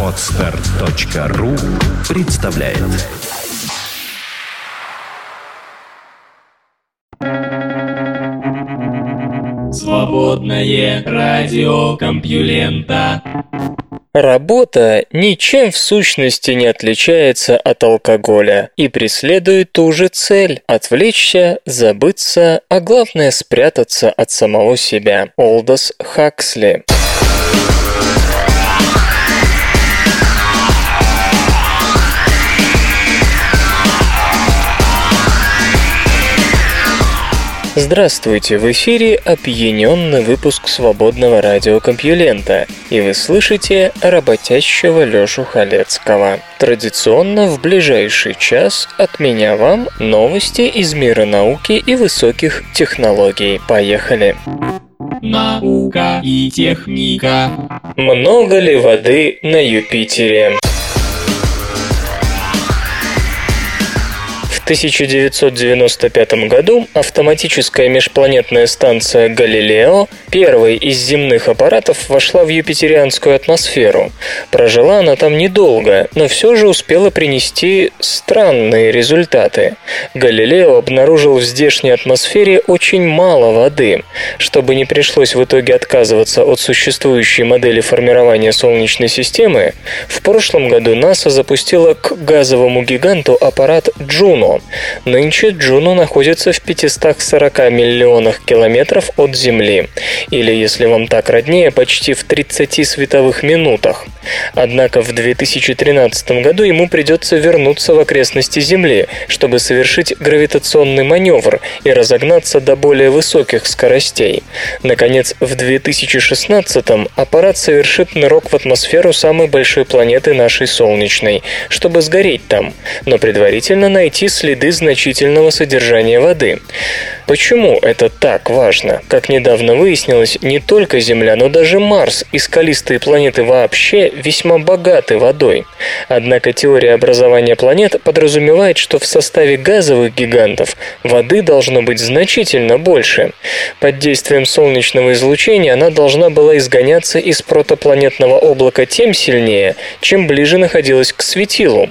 Отстар.ру представляет Свободное радио Компьюлента Работа ничем в сущности не отличается от алкоголя и преследует ту же цель – отвлечься, забыться, а главное спрятаться от самого себя. Олдос Хаксли. Здравствуйте, в эфире опьяненный выпуск свободного радиокомпьюлента, и вы слышите работящего Лёшу Халецкого. Традиционно в ближайший час от меня вам новости из мира науки и высоких технологий. Поехали! Наука и техника. Много ли воды на Юпитере? 1995 году автоматическая межпланетная станция «Галилео», первой из земных аппаратов, вошла в юпитерианскую атмосферу. Прожила она там недолго, но все же успела принести странные результаты. Галилео обнаружил в здешней атмосфере очень мало воды. Чтобы не пришлось в итоге отказываться от существующей модели формирования Солнечной системы, в прошлом году НАСА запустила к газовому гиганту аппарат «Джуно», Нынче Джуно находится в 540 миллионах километров от Земли, или, если вам так роднее, почти в 30 световых минутах. Однако в 2013 году ему придется вернуться в окрестности Земли, чтобы совершить гравитационный маневр и разогнаться до более высоких скоростей. Наконец, в 2016 аппарат совершит нырок в атмосферу самой большой планеты нашей Солнечной, чтобы сгореть там, но предварительно найти следы значительного содержания воды. Почему это так важно? Как недавно выяснилось, не только Земля, но даже Марс и скалистые планеты вообще весьма богаты водой. Однако теория образования планет подразумевает, что в составе газовых гигантов воды должно быть значительно больше. Под действием солнечного излучения она должна была изгоняться из протопланетного облака тем сильнее, чем ближе находилась к светилу.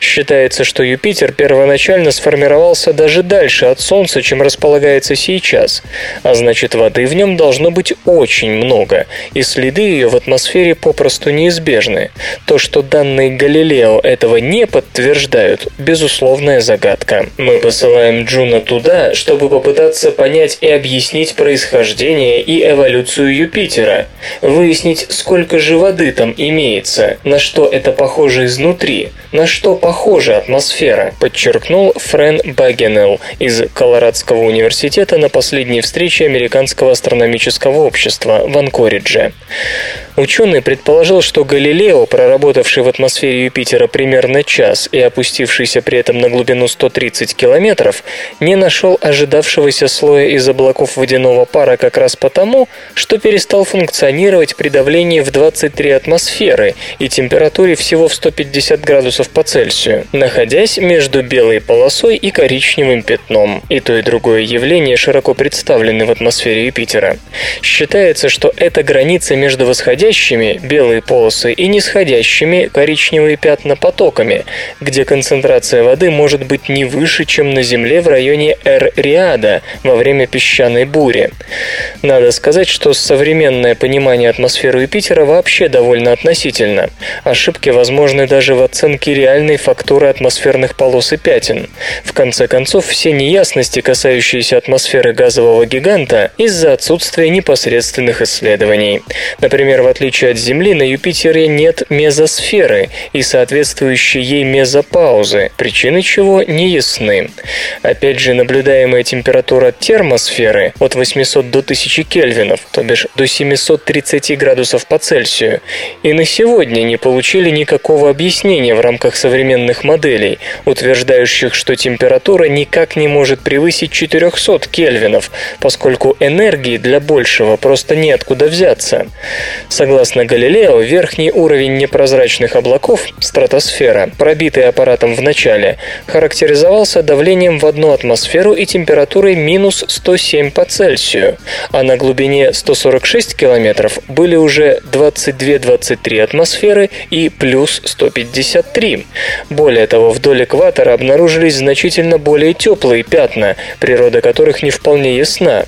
Считается, что Юпитер первоначально сформировался даже дальше от Солнца, чем располагается сейчас, а значит воды в нем должно быть очень много, и следы ее в атмосфере попросту неизбежны. То, что данные Галилео этого не подтверждают, безусловная загадка. Мы посылаем Джуна туда, чтобы попытаться понять и объяснить происхождение и эволюцию Юпитера, выяснить, сколько же воды там имеется, на что это похоже изнутри, на что похожа атмосфера, подчеркнул Френ Багенелл из Колорадского университета на последней встрече Американского астрономического общества в Анкоридже. Ученый предположил, что Галилео, проработавший в атмосфере Юпитера примерно час и опустившийся при этом на глубину 130 километров, не нашел ожидавшегося слоя из облаков водяного пара как раз потому, что перестал функционировать при давлении в 23 атмосферы и температуре всего в 150 градусов по Цельсию, находясь между белой полосой и коричневым пятном. И то и другое явление широко представлены в атмосфере Юпитера. Считается, что эта граница между восходящими белые полосы и нисходящими коричневые пятна потоками, где концентрация воды может быть не выше, чем на Земле в районе Эр-Риада во время песчаной бури. Надо сказать, что современное понимание атмосферы Юпитера вообще довольно относительно. Ошибки возможны даже в оценке реальной фактуры атмосферных полос и пятен. В конце концов, все неясности, касающиеся атмосферы газового гиганта, из-за отсутствия непосредственных исследований. Например, в отличие от Земли, на Юпитере нет мезосферы и соответствующей ей мезопаузы, причины чего не ясны. Опять же, наблюдаемая температура термосферы от 800 до 1000 кельвинов, то бишь до 730 градусов по Цельсию, и на сегодня не получили никакого объяснения в рамках современных моделей, утверждающих, что температура никак не может превысить 400 кельвинов, поскольку энергии для большего просто неоткуда взяться. Согласно Галилео, верхний уровень непрозрачных облаков, стратосфера, пробитый аппаратом в начале, характеризовался давлением в одну атмосферу и температурой минус 107 по Цельсию, а на глубине 146 километров были уже 22-23 атмосферы и плюс 153. Более того, вдоль экватора обнаружились значительно более теплые пятна, природа которых не вполне ясна.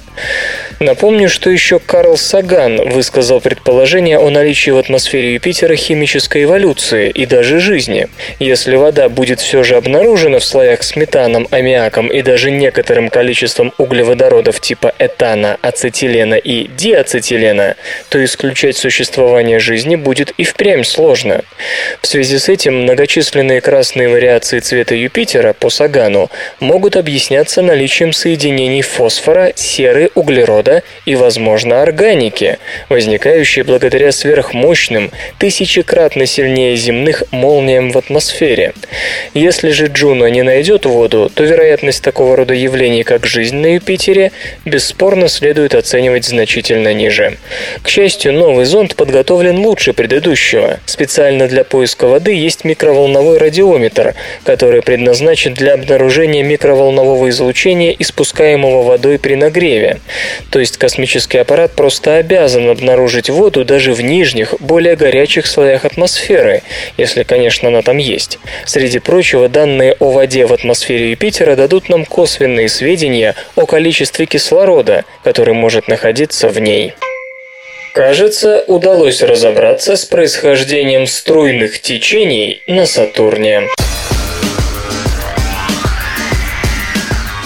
Напомню, что еще Карл Саган высказал предположение о наличии в атмосфере Юпитера химической эволюции и даже жизни. Если вода будет все же обнаружена в слоях с метаном, аммиаком и даже некоторым количеством углеводородов типа этана, ацетилена и диацетилена, то исключать существование жизни будет и впрямь сложно. В связи с этим многочисленные красные вариации цвета Юпитера по Сагану могут объясняться наличием соединений фосфора, серы, углерода и, возможно, органики, возникающие благодаря сверхмощным, тысячекратно сильнее земных молниям в атмосфере. Если же Джуно не найдет воду, то вероятность такого рода явлений, как жизнь на Юпитере, бесспорно следует оценивать значительно ниже. К счастью, новый зонд подготовлен лучше предыдущего. Специально для поиска воды есть микроволновой радиометр, который предназначен для обнаружения микроволнового излучения, испускаемого водой при нагреве. То есть космический аппарат просто обязан обнаружить воду даже в нижних, более горячих слоях атмосферы, если, конечно, она там есть. Среди прочего, данные о воде в атмосфере Юпитера дадут нам косвенные сведения о количестве кислорода, который может находиться в ней. Кажется, удалось разобраться с происхождением струйных течений на Сатурне.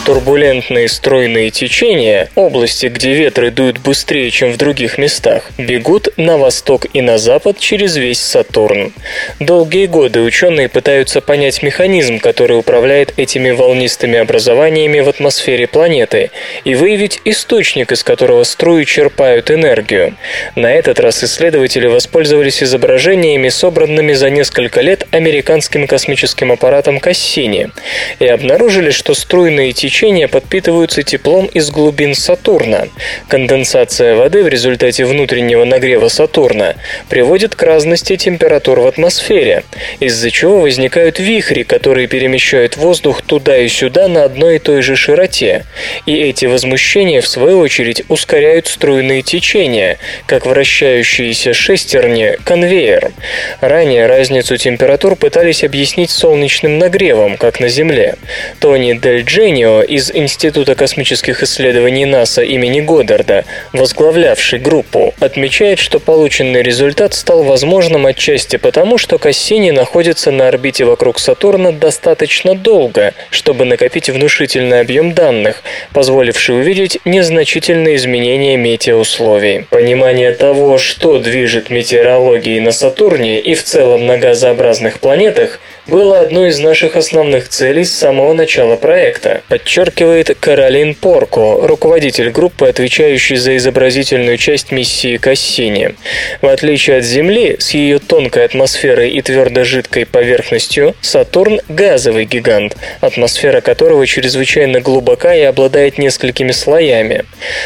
Турбулентные стройные течения, области, где ветры дуют быстрее, чем в других местах, бегут на восток и на запад через весь Сатурн. Долгие годы ученые пытаются понять механизм, который управляет этими волнистыми образованиями в атмосфере планеты, и выявить источник, из которого струи черпают энергию. На этот раз исследователи воспользовались изображениями, собранными за несколько лет американским космическим аппаратом Кассини, и обнаружили, что струйные течения течения подпитываются теплом из глубин Сатурна. Конденсация воды в результате внутреннего нагрева Сатурна приводит к разности температур в атмосфере, из-за чего возникают вихри, которые перемещают воздух туда и сюда на одной и той же широте. И эти возмущения, в свою очередь, ускоряют струйные течения, как вращающиеся шестерни конвейер. Ранее разницу температур пытались объяснить солнечным нагревом, как на Земле. Тони Дель Дженио из Института космических исследований НАСА имени Годдарда, возглавлявший группу, отмечает, что полученный результат стал возможным отчасти потому, что Кассини находится на орбите вокруг Сатурна достаточно долго, чтобы накопить внушительный объем данных, позволивший увидеть незначительные изменения метеоусловий. Понимание того, что движет метеорологией на Сатурне и в целом на газообразных планетах, было одной из наших основных целей с самого начала проекта, подчеркивает Каролин Порко, руководитель группы, отвечающий за изобразительную часть миссии Кассини. В отличие от Земли, с ее тонкой атмосферой и твердо-жидкой поверхностью, Сатурн – газовый гигант, атмосфера которого чрезвычайно глубока и обладает несколькими слоями.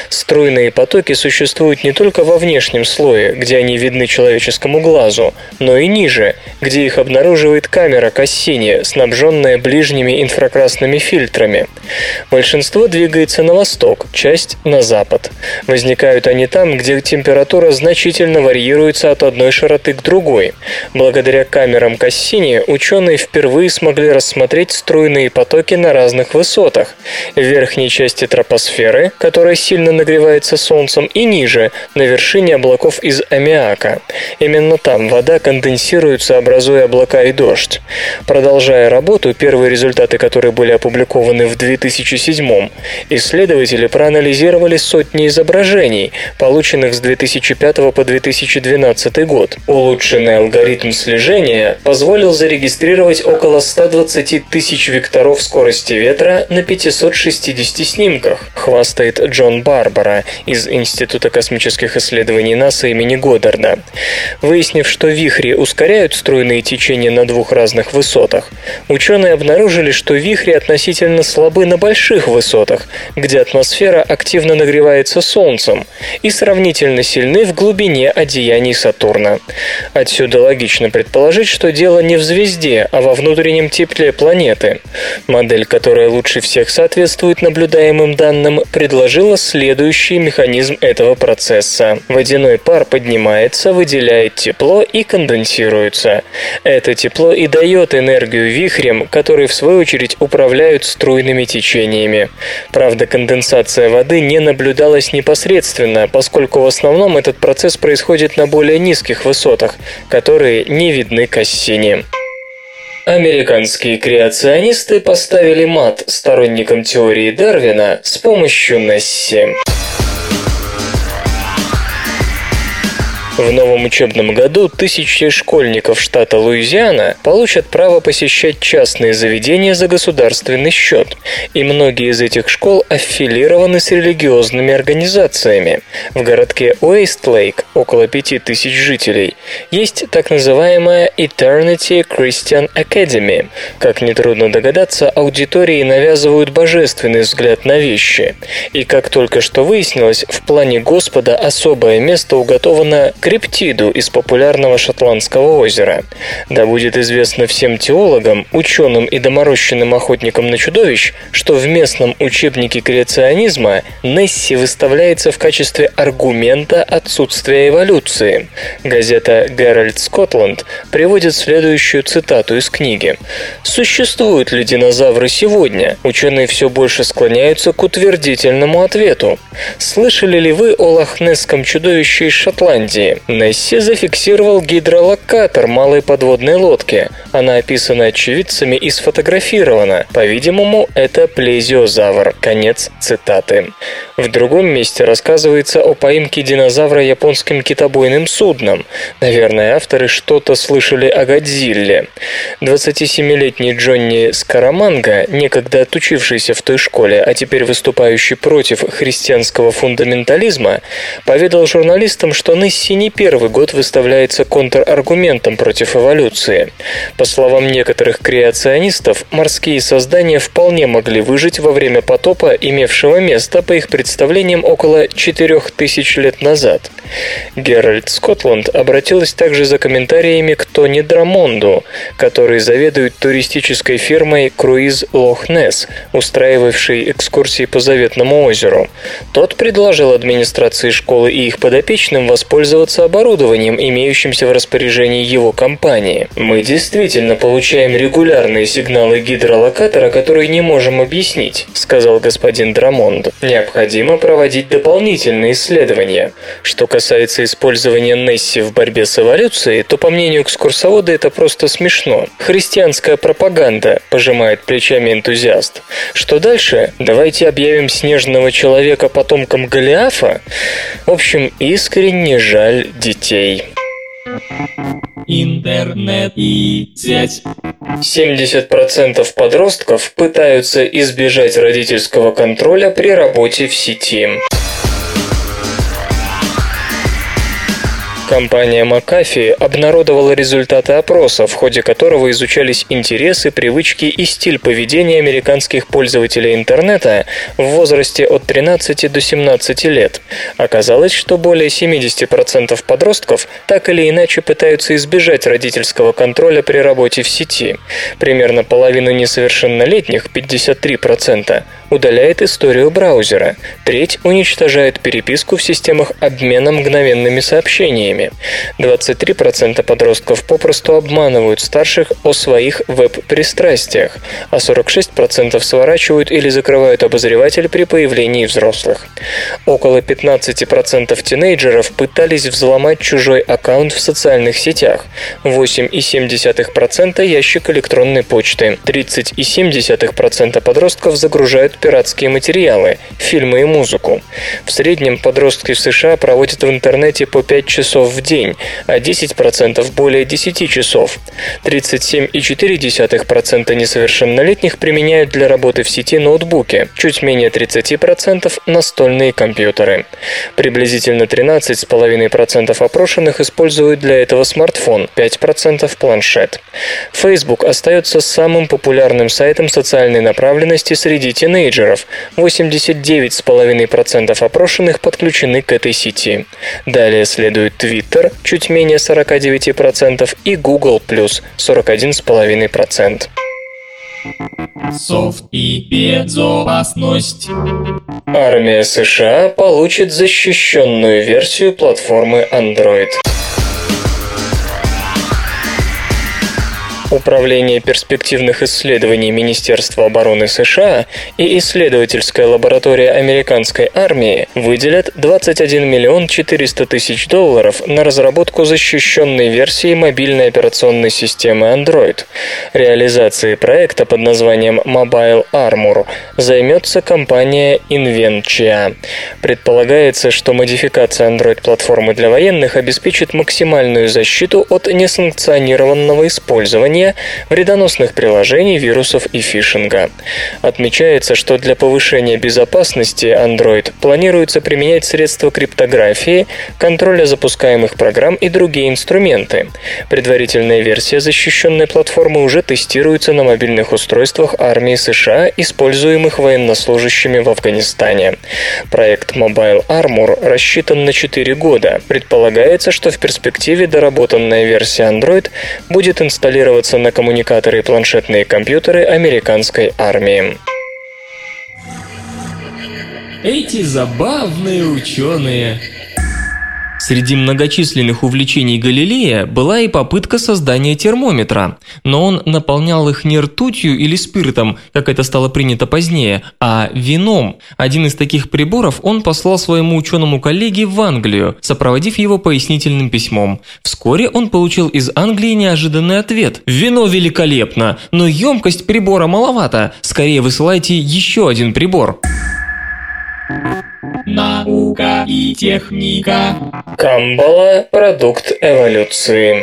Струйные потоки существуют не только во внешнем слое, где они видны человеческому глазу, но и ниже, где их обнаруживает камера камера Кассини, снабженная ближними инфракрасными фильтрами. Большинство двигается на восток, часть – на запад. Возникают они там, где температура значительно варьируется от одной широты к другой. Благодаря камерам Кассини ученые впервые смогли рассмотреть струйные потоки на разных высотах. В верхней части тропосферы, которая сильно нагревается Солнцем, и ниже, на вершине облаков из аммиака. Именно там вода конденсируется, образуя облака и дождь. Продолжая работу, первые результаты которые были опубликованы в 2007 исследователи проанализировали сотни изображений, полученных с 2005 по 2012 год. Улучшенный алгоритм слежения позволил зарегистрировать около 120 тысяч векторов скорости ветра на 560 снимках, хвастает Джон Барбара из Института космических исследований НАСА имени Годдарда. Выяснив, что вихри ускоряют струйные течения на двух разных высотах, ученые обнаружили, что вихри относительно слабы на больших высотах, где атмосфера активно нагревается Солнцем, и сравнительно сильны в глубине одеяний Сатурна. Отсюда логично предположить, что дело не в звезде, а во внутреннем тепле планеты. Модель, которая лучше всех соответствует наблюдаемым данным, предложила следующий механизм этого процесса. Водяной пар поднимается, выделяет тепло и конденсируется. Это тепло и дает энергию вихрям, которые в свою очередь управляют струйными течениями. Правда, конденсация воды не наблюдалась непосредственно, поскольку в основном этот процесс происходит на более низких высотах, которые не видны Кассини. Американские креационисты поставили мат сторонникам теории Дарвина с помощью Несси. В новом учебном году тысячи школьников штата Луизиана получат право посещать частные заведения за государственный счет, и многие из этих школ аффилированы с религиозными организациями. В городке Уэйстлейк, около пяти тысяч жителей, есть так называемая Eternity Christian Academy. Как нетрудно догадаться, аудитории навязывают божественный взгляд на вещи. И как только что выяснилось, в плане Господа особое место уготовано криптиду из популярного Шотландского озера. Да будет известно всем теологам, ученым и доморощенным охотникам на чудовищ, что в местном учебнике креационизма Несси выставляется в качестве аргумента отсутствия эволюции. Газета Gerald Scotland приводит следующую цитату из книги. «Существуют ли динозавры сегодня? Ученые все больше склоняются к утвердительному ответу. Слышали ли вы о лохнесском чудовище из Шотландии? Несси зафиксировал гидролокатор малой подводной лодки. Она описана очевидцами и сфотографирована. По-видимому, это плезиозавр. Конец цитаты. В другом месте рассказывается о поимке динозавра японским китобойным судном. Наверное, авторы что-то слышали о Годзилле. 27-летний Джонни Скараманга, некогда отучившийся в той школе, а теперь выступающий против христианского фундаментализма, поведал журналистам, что Несси не первый год выставляется контраргументом против эволюции. По словам некоторых креационистов, морские создания вполне могли выжить во время потопа, имевшего место, по их представлениям, около 4000 лет назад. Геральт Скотланд обратилась также за комментариями к Тони Драмонду, который заведует туристической фирмой «Круиз Лох-Несс», устраивавшей экскурсии по Заветному озеру. Тот предложил администрации школы и их подопечным воспользоваться пользоваться оборудованием, имеющимся в распоряжении его компании. Мы действительно получаем регулярные сигналы гидролокатора, которые не можем объяснить, сказал господин Драмонд. Необходимо проводить дополнительные исследования. Что касается использования Несси в борьбе с эволюцией, то, по мнению экскурсовода, это просто смешно. Христианская пропаганда, пожимает плечами энтузиаст. Что дальше? Давайте объявим снежного человека потомком Голиафа? В общем, искренне жаль детей. Интернет и сеть. 70% подростков пытаются избежать родительского контроля при работе в сети. Компания McAfee обнародовала результаты опроса, в ходе которого изучались интересы, привычки и стиль поведения американских пользователей интернета в возрасте от 13 до 17 лет. Оказалось, что более 70% подростков так или иначе пытаются избежать родительского контроля при работе в сети. Примерно половина несовершеннолетних, 53%, удаляет историю браузера, треть уничтожает переписку в системах обмена мгновенными сообщениями, время. 23% подростков попросту обманывают старших о своих веб-пристрастиях, а 46% сворачивают или закрывают обозреватель при появлении взрослых. Около 15% тинейджеров пытались взломать чужой аккаунт в социальных сетях, 8,7% ящик электронной почты, 30,7% подростков загружают пиратские материалы, фильмы и музыку. В среднем подростки в США проводят в интернете по 5 часов в день, а 10% более 10 часов. 37,4% несовершеннолетних применяют для работы в сети ноутбуки, чуть менее 30% настольные компьютеры. Приблизительно 13,5% опрошенных используют для этого смартфон, 5% планшет. Facebook остается самым популярным сайтом социальной направленности среди тинейджеров тинейджеров. 89,5% опрошенных подключены к этой сети. Далее следует Twitter, чуть менее 49%, и Google+, 41,5%. Софт и безопасность. Армия США получит защищенную версию платформы Android. Управление перспективных исследований Министерства обороны США и исследовательская лаборатория американской армии выделят 21 миллион 400 тысяч долларов на разработку защищенной версии мобильной операционной системы Android. Реализацией проекта под названием Mobile Armor займется компания Inventia. Предполагается, что модификация Android-платформы для военных обеспечит максимальную защиту от несанкционированного использования создания вредоносных приложений, вирусов и фишинга. Отмечается, что для повышения безопасности Android планируется применять средства криптографии, контроля запускаемых программ и другие инструменты. Предварительная версия защищенной платформы уже тестируется на мобильных устройствах армии США, используемых военнослужащими в Афганистане. Проект Mobile Armor рассчитан на 4 года. Предполагается, что в перспективе доработанная версия Android будет инсталлироваться использоваться на коммуникаторы и планшетные компьютеры американской армии. Эти забавные ученые Среди многочисленных увлечений Галилея была и попытка создания термометра, но он наполнял их не ртутью или спиртом, как это стало принято позднее, а вином. Один из таких приборов он послал своему ученому коллеге в Англию, сопроводив его пояснительным письмом. Вскоре он получил из Англии неожиданный ответ. «Вино великолепно, но емкость прибора маловато. Скорее высылайте еще один прибор». Наука и техника. Камбала – продукт эволюции.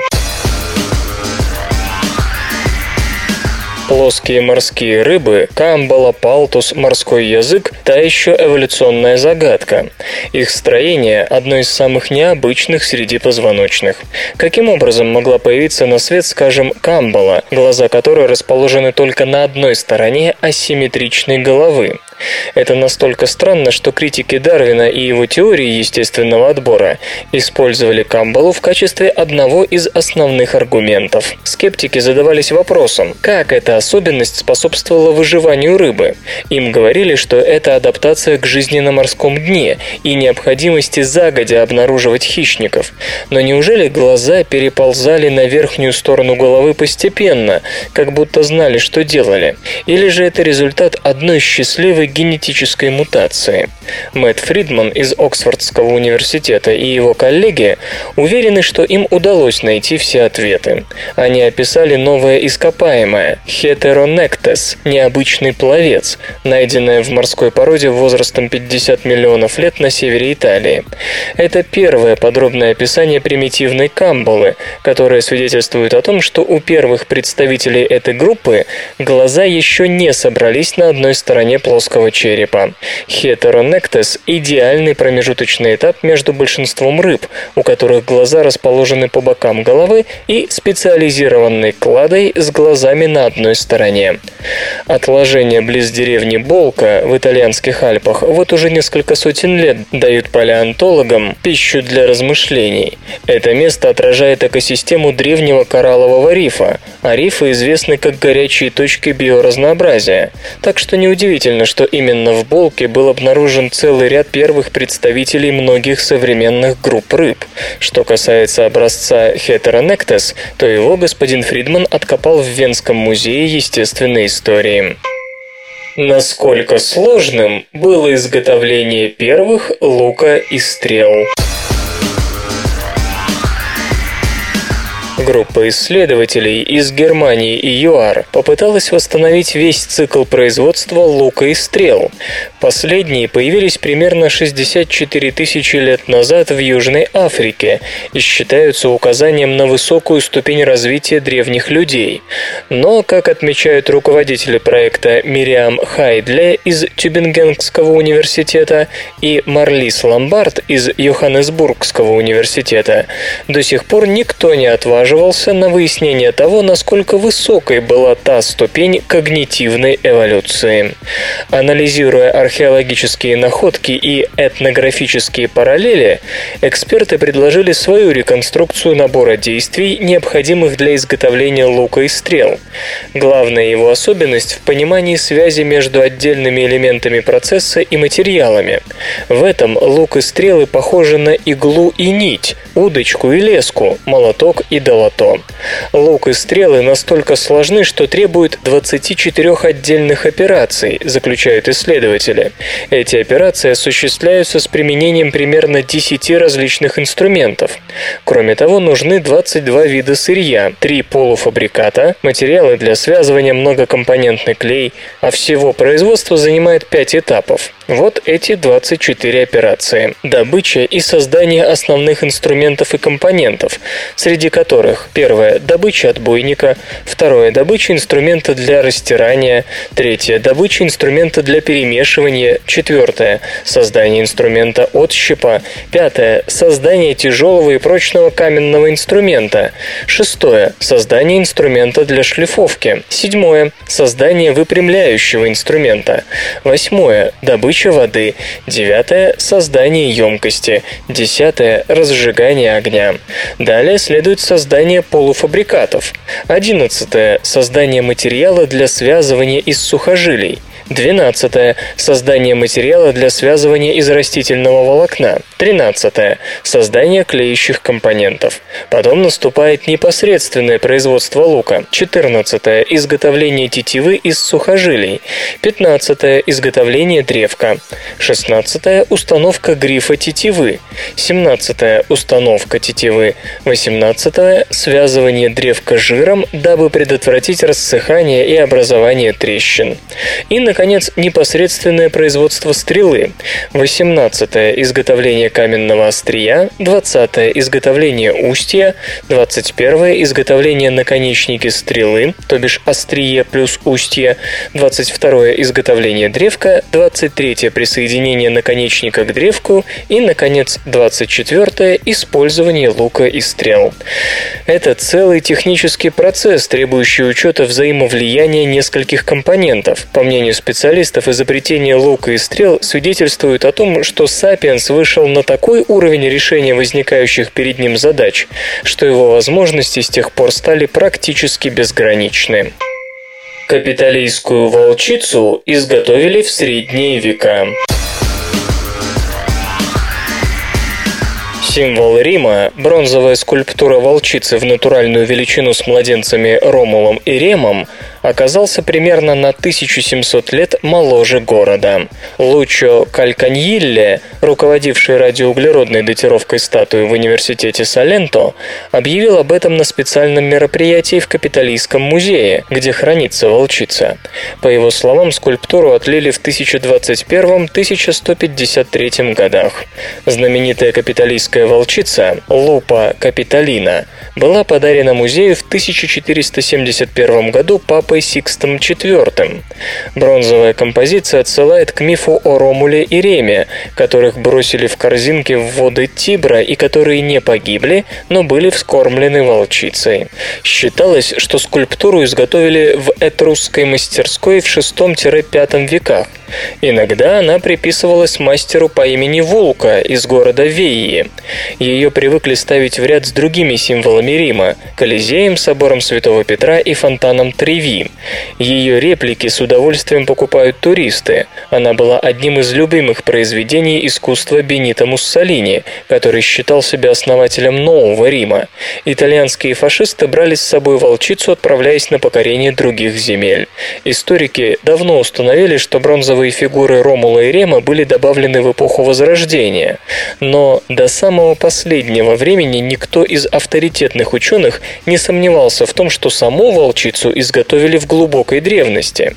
Плоские морские рыбы, камбала, палтус, морской язык – та еще эволюционная загадка. Их строение – одно из самых необычных среди позвоночных. Каким образом могла появиться на свет, скажем, камбала, глаза которой расположены только на одной стороне асимметричной головы? Это настолько странно, что критики Дарвина и его теории естественного отбора использовали Камбалу в качестве одного из основных аргументов. Скептики задавались вопросом, как эта особенность способствовала выживанию рыбы. Им говорили, что это адаптация к жизни на морском дне и необходимости загодя обнаруживать хищников. Но неужели глаза переползали на верхнюю сторону головы постепенно, как будто знали, что делали? Или же это результат одной счастливой генетической мутации. Мэтт Фридман из Оксфордского университета и его коллеги уверены, что им удалось найти все ответы. Они описали новое ископаемое – Heteronectes – необычный пловец, найденное в морской породе возрастом 50 миллионов лет на севере Италии. Это первое подробное описание примитивной камбулы, которое свидетельствует о том, что у первых представителей этой группы глаза еще не собрались на одной стороне плоского человеческого черепа. Heteronectes – идеальный промежуточный этап между большинством рыб, у которых глаза расположены по бокам головы, и специализированной кладой с глазами на одной стороне. Отложения близ деревни Болка в итальянских Альпах вот уже несколько сотен лет дают палеонтологам пищу для размышлений. Это место отражает экосистему древнего кораллового рифа, а рифы известны как горячие точки биоразнообразия. Так что неудивительно, что именно в Болке был обнаружен целый ряд первых представителей многих современных групп рыб. Что касается образца Heteronectes, то его господин Фридман откопал в Венском музее естественной истории. Насколько сложным было изготовление первых лука и стрел? Группа исследователей из Германии и ЮАР попыталась восстановить весь цикл производства лука и стрел. Последние появились примерно 64 тысячи лет назад в Южной Африке и считаются указанием на высокую ступень развития древних людей. Но, как отмечают руководители проекта Мириам Хайдле из Тюбингенского университета и Марлис Ламбард из Йоханнесбургского университета, до сих пор никто не отважился задерживался на выяснение того, насколько высокой была та ступень когнитивной эволюции. Анализируя археологические находки и этнографические параллели, эксперты предложили свою реконструкцию набора действий, необходимых для изготовления лука и стрел. Главная его особенность в понимании связи между отдельными элементами процесса и материалами. В этом лук и стрелы похожи на иглу и нить, удочку и леску, молоток и долото. Лук и стрелы настолько сложны, что требуют 24 отдельных операций, заключают исследователи. Эти операции осуществляются с применением примерно 10 различных инструментов. Кроме того, нужны 22 вида сырья, 3 полуфабриката, материалы для связывания, многокомпонентный клей, а всего производство занимает 5 этапов. Вот эти 24 операции. Добыча и создание основных инструментов и компонентов, среди которых первое – добыча отбойника, второе – добыча инструмента для растирания, третье – добыча инструмента для перемешивания, четвертое – создание инструмента отщипа, пятое – создание тяжелого и прочного каменного инструмента, шестое – создание инструмента для шлифовки, седьмое – создание выпрямляющего инструмента, восьмое – добыча добыча воды. Девятое – создание емкости. Десятое – разжигание огня. Далее следует создание полуфабрикатов. Одиннадцатое – создание материала для связывания из сухожилий. 12. Создание материала для связывания из растительного волокна. 13. Создание клеящих компонентов. Потом наступает непосредственное производство лука. 14. Изготовление тетивы из сухожилий. 15. Изготовление древка. 16. Установка грифа тетивы. 17. Установка тетивы. 18. Связывание древка жиром, дабы предотвратить рассыхание и образование трещин. И, наконец, непосредственное производство стрелы. 18. Изготовление каменного острия. 20. Изготовление устья. 21. Изготовление наконечники стрелы, то бишь острие плюс устье. 22. Изготовление древка. 23. Присоединение наконечника к древку. И, наконец, 24. Использование лука и стрел. Это целый технический процесс, требующий учета взаимовлияния нескольких компонентов. По мнению специалистов, изобретение лука и стрел свидетельствует о том, что Сапиенс вышел на такой уровень решения возникающих перед ним задач, что его возможности с тех пор стали практически безграничны. Капиталистскую волчицу изготовили в средние века. Символ Рима, бронзовая скульптура волчицы в натуральную величину с младенцами Ромулом и Ремом, оказался примерно на 1700 лет моложе города. Лучо Кальканьилле, руководивший радиоуглеродной датировкой статуи в университете Саленто, объявил об этом на специальном мероприятии в Капитолийском музее, где хранится волчица. По его словам, скульптуру отлили в 1021-1153 годах. Знаменитая капитолийская волчица Лупа Капитолина была подарена музею в 1471 году папой Сикстом IV. Бронзовая композиция отсылает к мифу о Ромуле и Реме, которых бросили в корзинки в воды Тибра и которые не погибли, но были вскормлены волчицей. Считалось, что скульптуру изготовили в этрусской мастерской в VI-V веках. Иногда она приписывалась мастеру по имени Вулка из города Веи. Ее привыкли ставить в ряд с другими символами Рима – Колизеем, собором Святого Петра и фонтаном Треви. Ее реплики с удовольствием покупают туристы. Она была одним из любимых произведений искусства Бенита Муссолини, который считал себя основателем Нового Рима. Итальянские фашисты брали с собой волчицу, отправляясь на покорение других земель. Историки давно установили, что бронзовые фигуры Ромула и Рема были добавлены в эпоху Возрождения. Но до самого последнего времени никто из авторитетных ученых не сомневался в том, что саму волчицу изготовили в глубокой древности.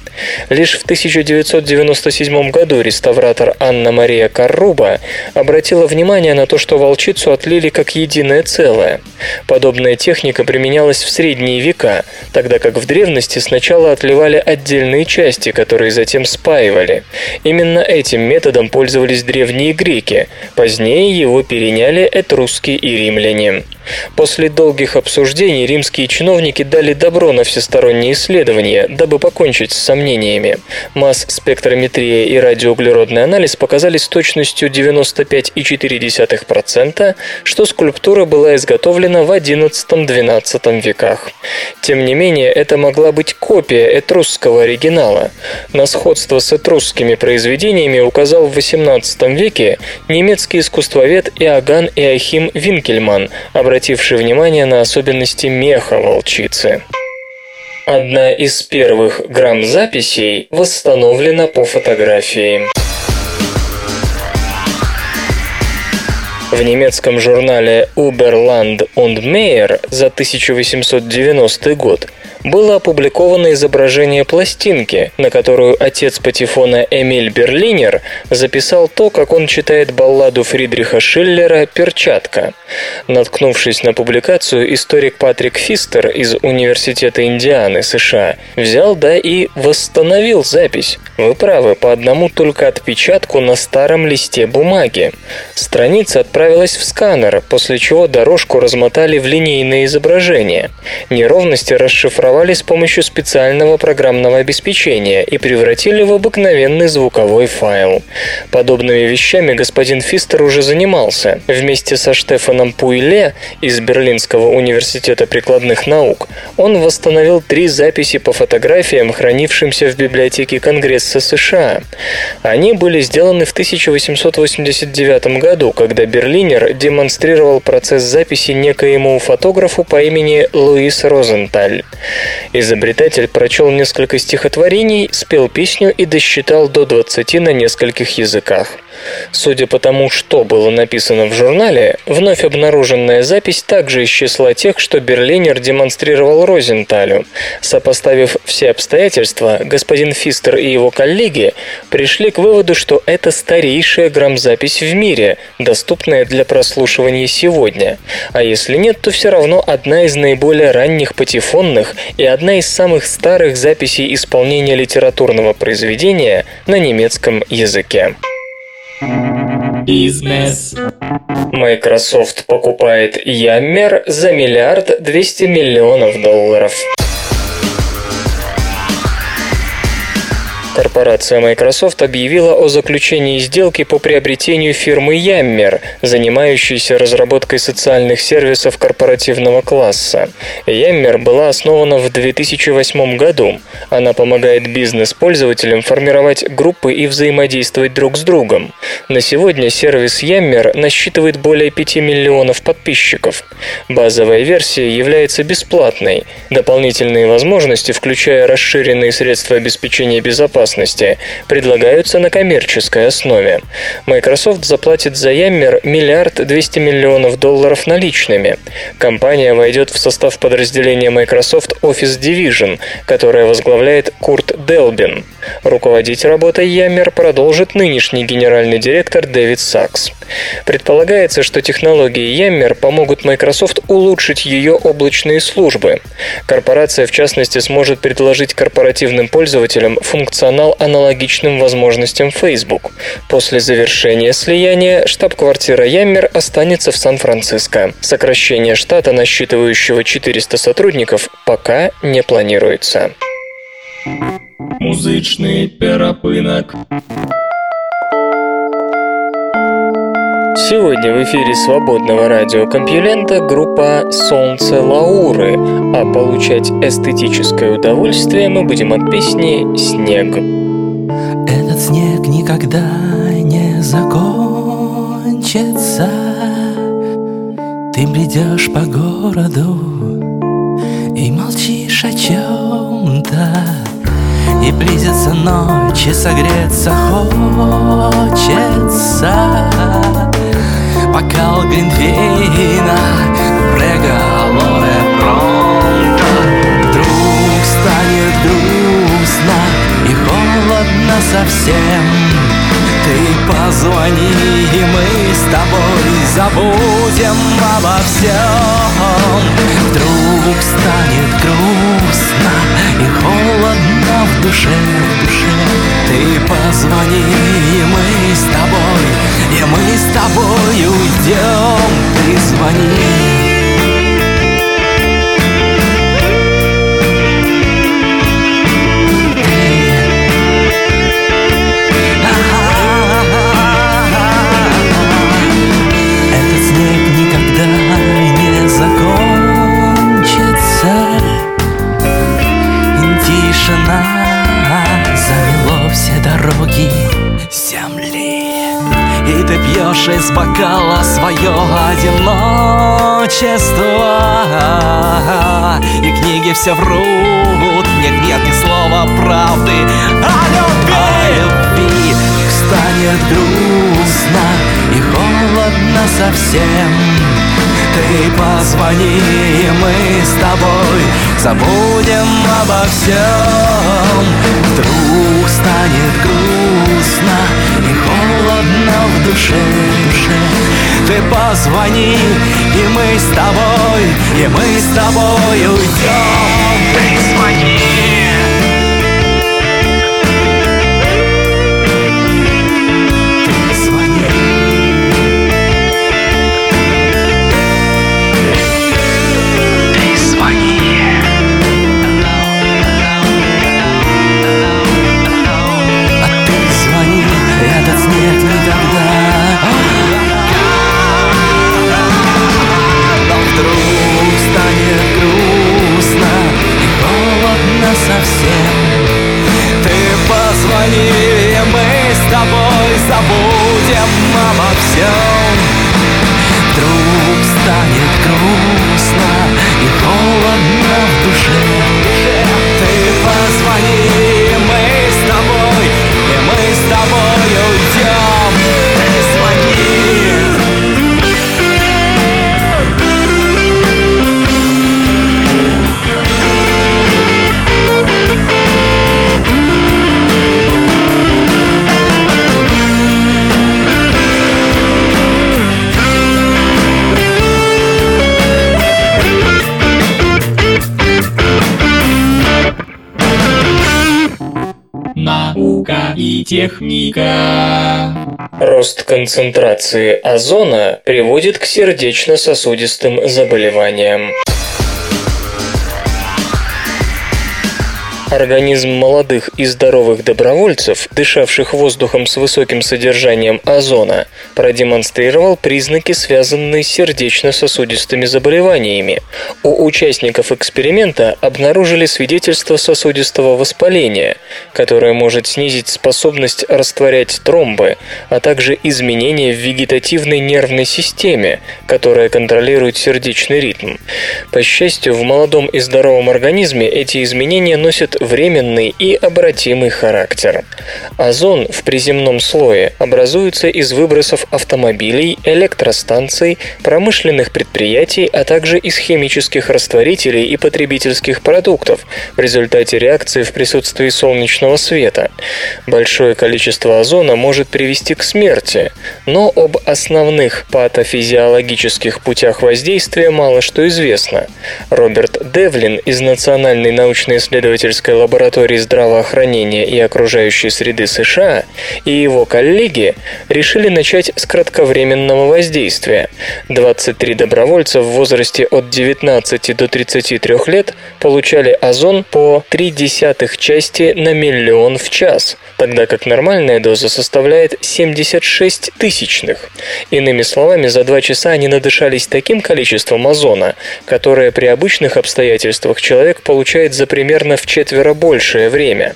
Лишь в 1997 году реставратор Анна-Мария Карруба обратила внимание на то, что волчицу отлили как единое целое. Подобная техника применялась в средние века, тогда как в древности сначала отливали отдельные части, которые затем спаивали. Именно этим методом пользовались древние греки, позднее его переняли этруски и римляне. После долгих обсуждений римские чиновники дали добро на всесторонние исследования, дабы покончить с сомнениями. Масс-спектрометрия и радиоуглеродный анализ показали с точностью 95,4%, что скульптура была изготовлена в XI-XII веках. Тем не менее, это могла быть копия этрусского оригинала. На сходство с этрусскими произведениями указал в XVIII веке немецкий искусствовед Иоганн Иохим Винкельман, обративший внимание на особенности меха волчицы. Одна из первых грамм-записей восстановлена по фотографии. В немецком журнале Uberland und Meyer за 1890 год было опубликовано изображение пластинки, на которую отец патефона Эмиль Берлинер записал то, как он читает балладу Фридриха Шиллера «Перчатка». Наткнувшись на публикацию, историк Патрик Фистер из Университета Индианы, США, взял да и восстановил запись. Вы правы, по одному только отпечатку на старом листе бумаги. Страница отправилась в сканер, после чего дорожку размотали в линейное изображение. Неровности расшифровали с помощью специального программного обеспечения и превратили в обыкновенный звуковой файл. Подобными вещами господин Фистер уже занимался. Вместе со Штефаном Пуйле из Берлинского университета прикладных наук он восстановил три записи по фотографиям, хранившимся в библиотеке Конгресса США. Они были сделаны в 1889 году, когда Берлинер демонстрировал процесс записи некоему фотографу по имени Луис Розенталь. Изобретатель прочел несколько стихотворений, спел песню и досчитал до 20 на нескольких языках. Судя по тому, что было написано в журнале, вновь обнаруженная запись также из тех, что Берлинер демонстрировал Розенталю. Сопоставив все обстоятельства, господин Фистер и его коллеги пришли к выводу, что это старейшая грамзапись в мире, доступная для прослушивания сегодня. А если нет, то все равно одна из наиболее ранних патефонных и одна из самых старых записей исполнения литературного произведения на немецком языке. Бизнес. Microsoft покупает Yammer за миллиард двести миллионов долларов. Корпорация Microsoft объявила о заключении сделки по приобретению фирмы Yammer, занимающейся разработкой социальных сервисов корпоративного класса. Yammer была основана в 2008 году. Она помогает бизнес-пользователям формировать группы и взаимодействовать друг с другом. На сегодня сервис Yammer насчитывает более 5 миллионов подписчиков. Базовая версия является бесплатной. Дополнительные возможности, включая расширенные средства обеспечения безопасности, безопасности предлагаются на коммерческой основе. Microsoft заплатит за Yammer миллиард 200 миллионов долларов наличными. Компания войдет в состав подразделения Microsoft Office Division, которое возглавляет Курт Делбин. Руководить работой Yammer продолжит нынешний генеральный директор Дэвид Сакс. Предполагается, что технологии Yammer помогут Microsoft улучшить ее облачные службы. Корпорация, в частности, сможет предложить корпоративным пользователям функционал функционал аналогичным возможностям Facebook. После завершения слияния штаб-квартира Yammer останется в Сан-Франциско. Сокращение штата, насчитывающего 400 сотрудников, пока не планируется. Музычный перапынок. Сегодня в эфире свободного радиокомпьюлента группа «Солнце Лауры», а получать эстетическое удовольствие мы будем от песни «Снег». Этот снег никогда не закончится. Ты бредешь по городу и молчишь о чем-то И близится ночь, и согреться хочется бокал Глинтвейна Преголоре пронто. Вдруг станет грустно и холодно совсем Ты позвони, и мы с тобой забудем обо всем. Вдруг станет грустно и холодно в душе, душе. Ты позвони, и мы с тобой и мы с тобой уйдем, ты звони Пьешь из бокала свое одиночество И книги все врут Нет, нет ни слова правды. О любви, о любви! Станет грустно и холодно совсем ты позвони, и мы с тобой забудем обо всем. Вдруг станет грустно и холодно в душе, душе Ты позвони, и мы с тобой, и мы с тобой уйдем. Ты звони концентрации озона приводит к сердечно-сосудистым заболеваниям. Организм молодых и здоровых добровольцев, дышавших воздухом с высоким содержанием озона, продемонстрировал признаки, связанные с сердечно-сосудистыми заболеваниями. У участников эксперимента обнаружили свидетельство сосудистого воспаления, которое может снизить способность растворять тромбы, а также изменения в вегетативной нервной системе, которая контролирует сердечный ритм. По счастью, в молодом и здоровом организме эти изменения носят временный и обратимый характер. Озон в приземном слое образуется из выбросов автомобилей, электростанций, промышленных предприятий, а также из химических растворителей и потребительских продуктов в результате реакции в присутствии солнечного света. Большое количество озона может привести к смерти, но об основных патофизиологических путях воздействия мало что известно. Роберт Девлин из Национальной научно-исследовательской Американской лаборатории здравоохранения и окружающей среды США и его коллеги решили начать с кратковременного воздействия. 23 добровольца в возрасте от 19 до 33 лет получали озон по 0,3 части на миллион в час, тогда как нормальная доза составляет 76 тысячных. Иными словами, за 2 часа они надышались таким количеством озона, которое при обычных обстоятельствах человек получает за примерно в четверть четверо большее время.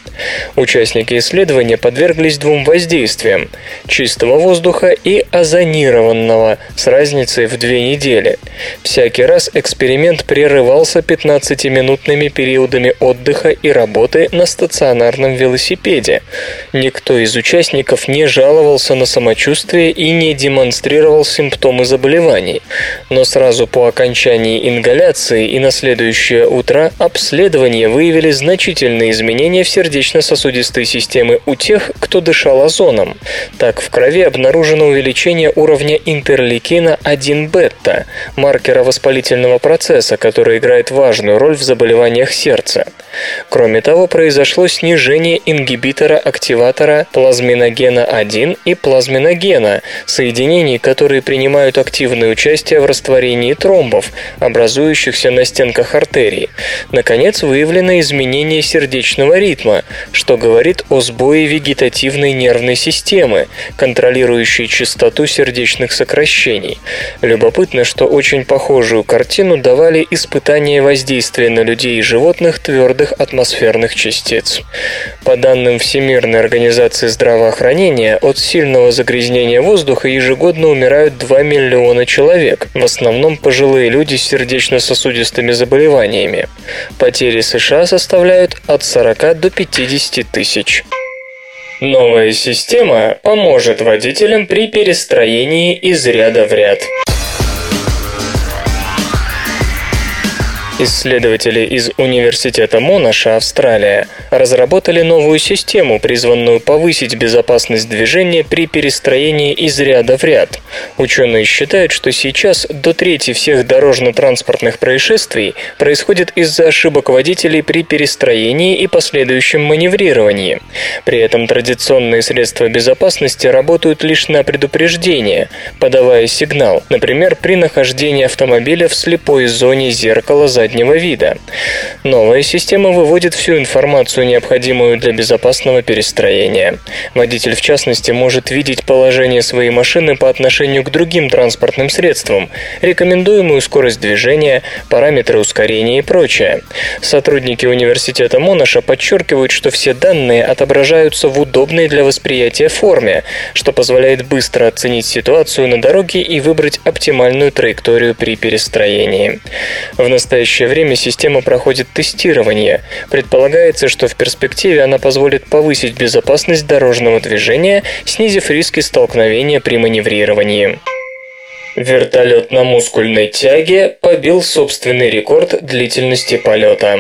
Участники исследования подверглись двум воздействиям – чистого воздуха и озонированного с разницей в две недели. Всякий раз эксперимент прерывался 15-минутными периодами отдыха и работы на стационарном велосипеде. Никто из участников не жаловался на самочувствие и не демонстрировал симптомы заболеваний. Но сразу по окончании ингаляции и на следующее утро обследования выявили значительные значительные изменения в сердечно-сосудистой системе у тех, кто дышал озоном. Так, в крови обнаружено увеличение уровня интерлейкина 1 бета, маркера воспалительного процесса, который играет важную роль в заболеваниях сердца. Кроме того, произошло снижение ингибитора-активатора плазминогена-1 и плазминогена, соединений, которые принимают активное участие в растворении тромбов, образующихся на стенках артерий. Наконец, выявлено изменение нарушение сердечного ритма, что говорит о сбое вегетативной нервной системы, контролирующей частоту сердечных сокращений. Любопытно, что очень похожую картину давали назвали «Испытание воздействия на людей и животных твердых атмосферных частиц». По данным Всемирной организации здравоохранения, от сильного загрязнения воздуха ежегодно умирают 2 миллиона человек, в основном пожилые люди с сердечно-сосудистыми заболеваниями. Потери США составляют от 40 до 50 тысяч. Новая система поможет водителям при перестроении из ряда в ряд. Исследователи из Университета Монаша, Австралия, разработали новую систему, призванную повысить безопасность движения при перестроении из ряда в ряд. Ученые считают, что сейчас до трети всех дорожно-транспортных происшествий происходит из-за ошибок водителей при перестроении и последующем маневрировании. При этом традиционные средства безопасности работают лишь на предупреждение, подавая сигнал, например, при нахождении автомобиля в слепой зоне зеркала заднего заднего вида. Новая система выводит всю информацию, необходимую для безопасного перестроения. Водитель, в частности, может видеть положение своей машины по отношению к другим транспортным средствам, рекомендуемую скорость движения, параметры ускорения и прочее. Сотрудники университета Монаша подчеркивают, что все данные отображаются в удобной для восприятия форме, что позволяет быстро оценить ситуацию на дороге и выбрать оптимальную траекторию при перестроении. В настоящее настоящее время система проходит тестирование. Предполагается, что в перспективе она позволит повысить безопасность дорожного движения, снизив риски столкновения при маневрировании. Вертолет на мускульной тяге побил собственный рекорд длительности полета.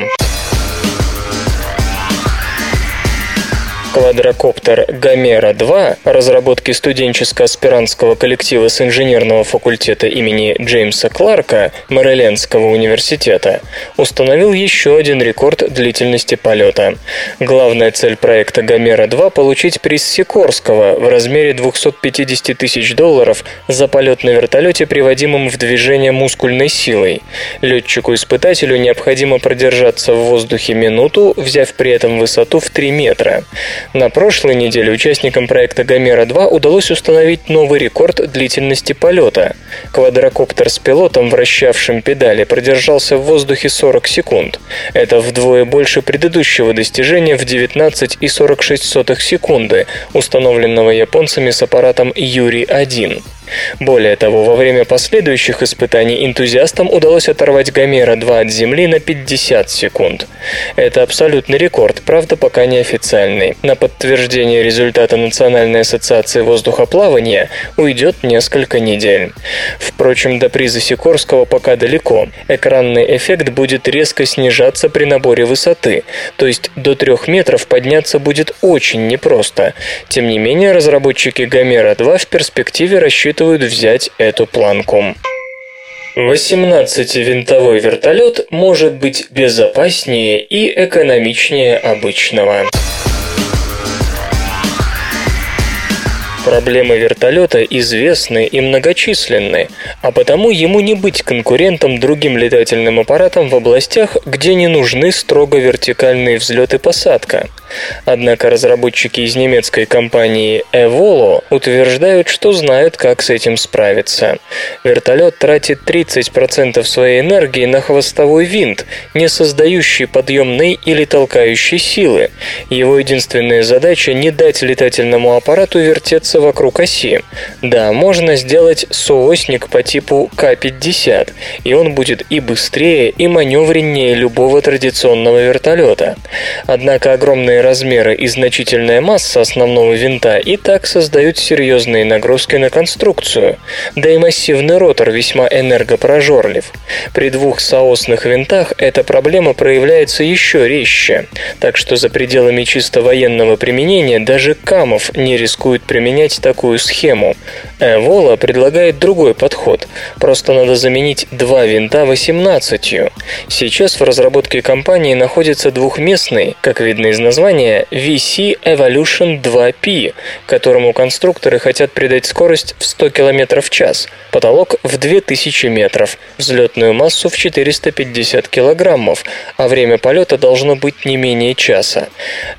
Квадрокоптер Гомера-2 разработки студенческо-аспирантского коллектива с инженерного факультета имени Джеймса Кларка Мэрилендского университета установил еще один рекорд длительности полета. Главная цель проекта Гомера-2 – получить приз Сикорского в размере 250 тысяч долларов за полет на вертолете, приводимым в движение мускульной силой. Летчику-испытателю необходимо продержаться в воздухе минуту, взяв при этом высоту в 3 метра. На прошлой неделе участникам проекта «Гомера-2» удалось установить новый рекорд длительности полета. Квадрокоптер с пилотом, вращавшим педали, продержался в воздухе 40 секунд. Это вдвое больше предыдущего достижения в 19,46 секунды, установленного японцами с аппаратом Юри-1. Более того, во время последующих испытаний энтузиастам удалось оторвать Гомера-2 от Земли на 50 секунд. Это абсолютный рекорд, правда пока не официальный. На подтверждение результата Национальной ассоциации воздухоплавания уйдет несколько недель. Впрочем, до приза Сикорского пока далеко. Экранный эффект будет резко снижаться при наборе высоты, то есть до 3 метров подняться будет очень непросто. Тем не менее, разработчики Гомера-2 в перспективе рассчитывают рассчитывают взять эту планку. 18-винтовой вертолет может быть безопаснее и экономичнее обычного. Проблемы вертолета известны и многочисленны, а потому ему не быть конкурентом другим летательным аппаратам в областях, где не нужны строго вертикальные взлет и посадка. Однако разработчики из немецкой компании Evolo утверждают, что знают, как с этим справиться. Вертолет тратит 30% своей энергии на хвостовой винт, не создающий подъемной или толкающей силы. Его единственная задача не дать летательному аппарату вертеться вокруг оси. Да, можно сделать соосник по типу К-50, и он будет и быстрее, и маневреннее любого традиционного вертолета. Однако огромные размеры и значительная масса основного винта и так создают серьезные нагрузки на конструкцию, да и массивный ротор весьма энергопрожорлив. При двух соосных винтах эта проблема проявляется еще резче, так что за пределами чисто военного применения даже Камов не рискует применять такую схему. Эвола предлагает другой подход, просто надо заменить два винта 18. Сейчас в разработке компании находится двухместный, как видно из названия, название VC Evolution 2P, которому конструкторы хотят придать скорость в 100 км в час, потолок в 2000 метров, взлетную массу в 450 килограммов, а время полета должно быть не менее часа.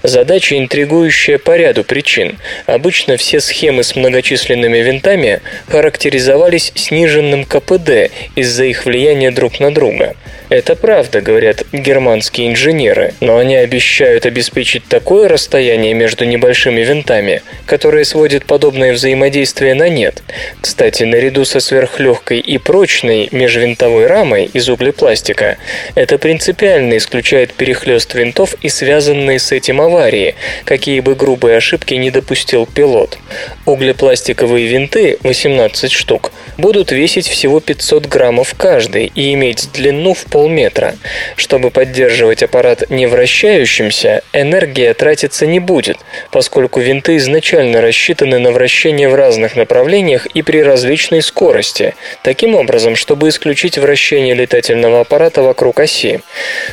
Задача интригующая по ряду причин. Обычно все схемы с многочисленными винтами характеризовались сниженным КПД из-за их влияния друг на друга. Это правда, говорят германские инженеры, но они обещают обеспечить такое расстояние между небольшими винтами, которое сводит подобное взаимодействие на нет. Кстати, наряду со сверхлегкой и прочной межвинтовой рамой из углепластика, это принципиально исключает перехлест винтов и связанные с этим аварии, какие бы грубые ошибки не допустил пилот. Углепластиковые винты, 18 штук, будут весить всего 500 граммов каждый и иметь длину в пол полметра. Чтобы поддерживать аппарат не вращающимся, энергия тратиться не будет, поскольку винты изначально рассчитаны на вращение в разных направлениях и при различной скорости, таким образом, чтобы исключить вращение летательного аппарата вокруг оси.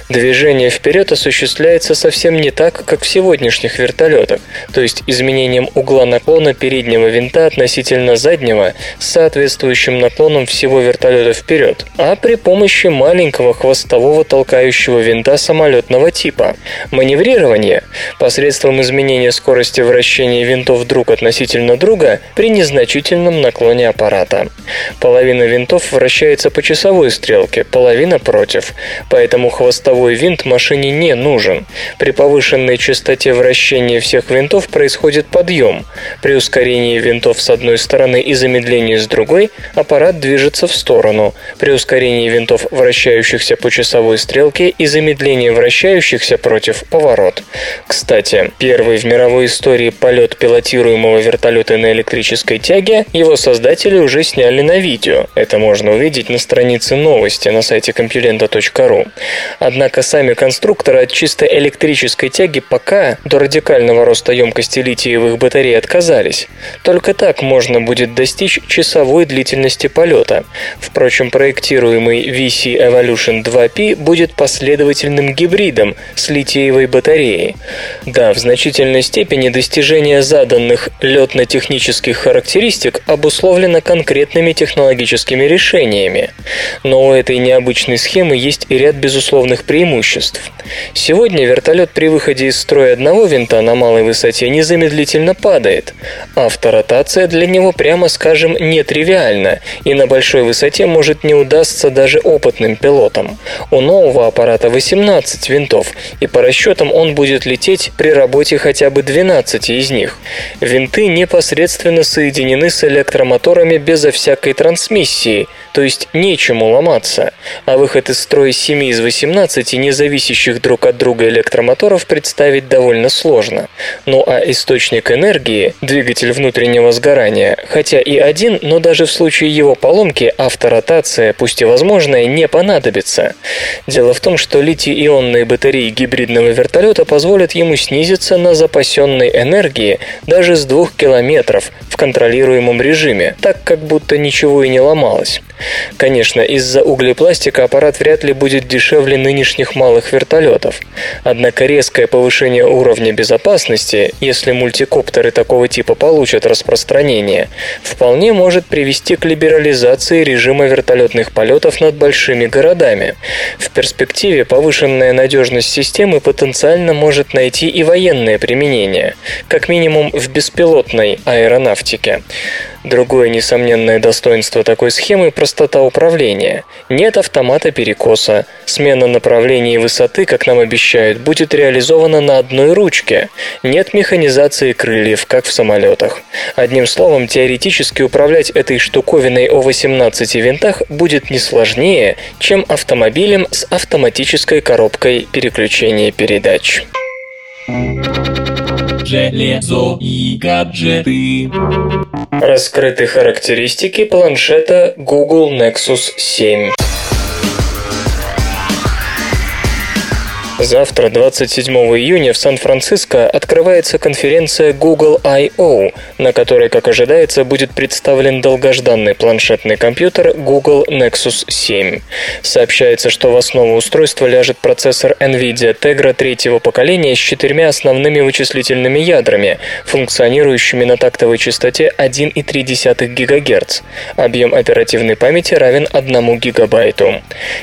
Движение вперед осуществляется совсем не так, как в сегодняшних вертолетах, то есть изменением угла наклона переднего винта относительно заднего с соответствующим наклоном всего вертолета вперед, а при помощи маленького хвостового толкающего винта самолетного типа. Маневрирование посредством изменения скорости вращения винтов друг относительно друга при незначительном наклоне аппарата. Половина винтов вращается по часовой стрелке, половина против, поэтому хвостовой винт машине не нужен. При повышенной частоте вращения всех винтов происходит подъем. При ускорении винтов с одной стороны и замедлении с другой аппарат движется в сторону. При ускорении винтов, вращающихся по часовой стрелке и замедление вращающихся против поворот. Кстати, первый в мировой истории полет пилотируемого вертолета на электрической тяге его создатели уже сняли на видео. Это можно увидеть на странице новости на сайте compulenta.ru. Однако сами конструкторы от чисто электрической тяги пока до радикального роста емкости литиевых батарей отказались. Только так можно будет достичь часовой длительности полета. Впрочем, проектируемый VC Evolution 2P будет последовательным гибридом с литиевой батареей. Да, в значительной степени достижение заданных летно-технических характеристик обусловлено конкретными технологическими решениями. Но у этой необычной схемы есть и ряд безусловных преимуществ. Сегодня вертолет при выходе из строя одного винта на малой высоте незамедлительно падает. Авторотация для него, прямо скажем, нетривиальна, и на большой высоте может не удастся даже опытным пилотам. У нового аппарата 18 винтов, и по расчетам он будет лететь при работе хотя бы 12 из них. Винты непосредственно соединены с электромоторами безо всякой трансмиссии, то есть нечему ломаться, а выход из строя 7 из 18 независящих друг от друга электромоторов представить довольно сложно. Ну а источник энергии, двигатель внутреннего сгорания, хотя и один, но даже в случае его поломки авторотация, пусть и возможная, не понадобится. Дело в том, что литий-ионные батареи гибридного вертолета позволят ему снизиться на запасенной энергии даже с 2 километров в контролируемом режиме, так как будто ничего и не ломалось. Конечно, из-за углепластика аппарат вряд ли будет дешевле нынешних малых вертолетов. Однако резкое повышение уровня безопасности, если мультикоптеры такого типа получат распространение, вполне может привести к либерализации режима вертолетных полетов над большими городами, в перспективе повышенная надежность системы потенциально может найти и военное применение, как минимум в беспилотной аэронавтике. Другое несомненное достоинство такой схемы – простота управления. Нет автомата перекоса. Смена направления и высоты, как нам обещают, будет реализована на одной ручке. Нет механизации крыльев, как в самолетах. Одним словом, теоретически управлять этой штуковиной о 18 винтах будет не сложнее, чем автомобилем с автоматической коробкой переключения передач железо и гаджеты. Раскрыты характеристики планшета Google Nexus 7. Завтра, 27 июня, в Сан-Франциско открывается конференция Google I.O., на которой, как ожидается, будет представлен долгожданный планшетный компьютер Google Nexus 7. Сообщается, что в основу устройства ляжет процессор NVIDIA Tegra третьего поколения с четырьмя основными вычислительными ядрами, функционирующими на тактовой частоте 1,3 ГГц. Объем оперативной памяти равен 1 гигабайту.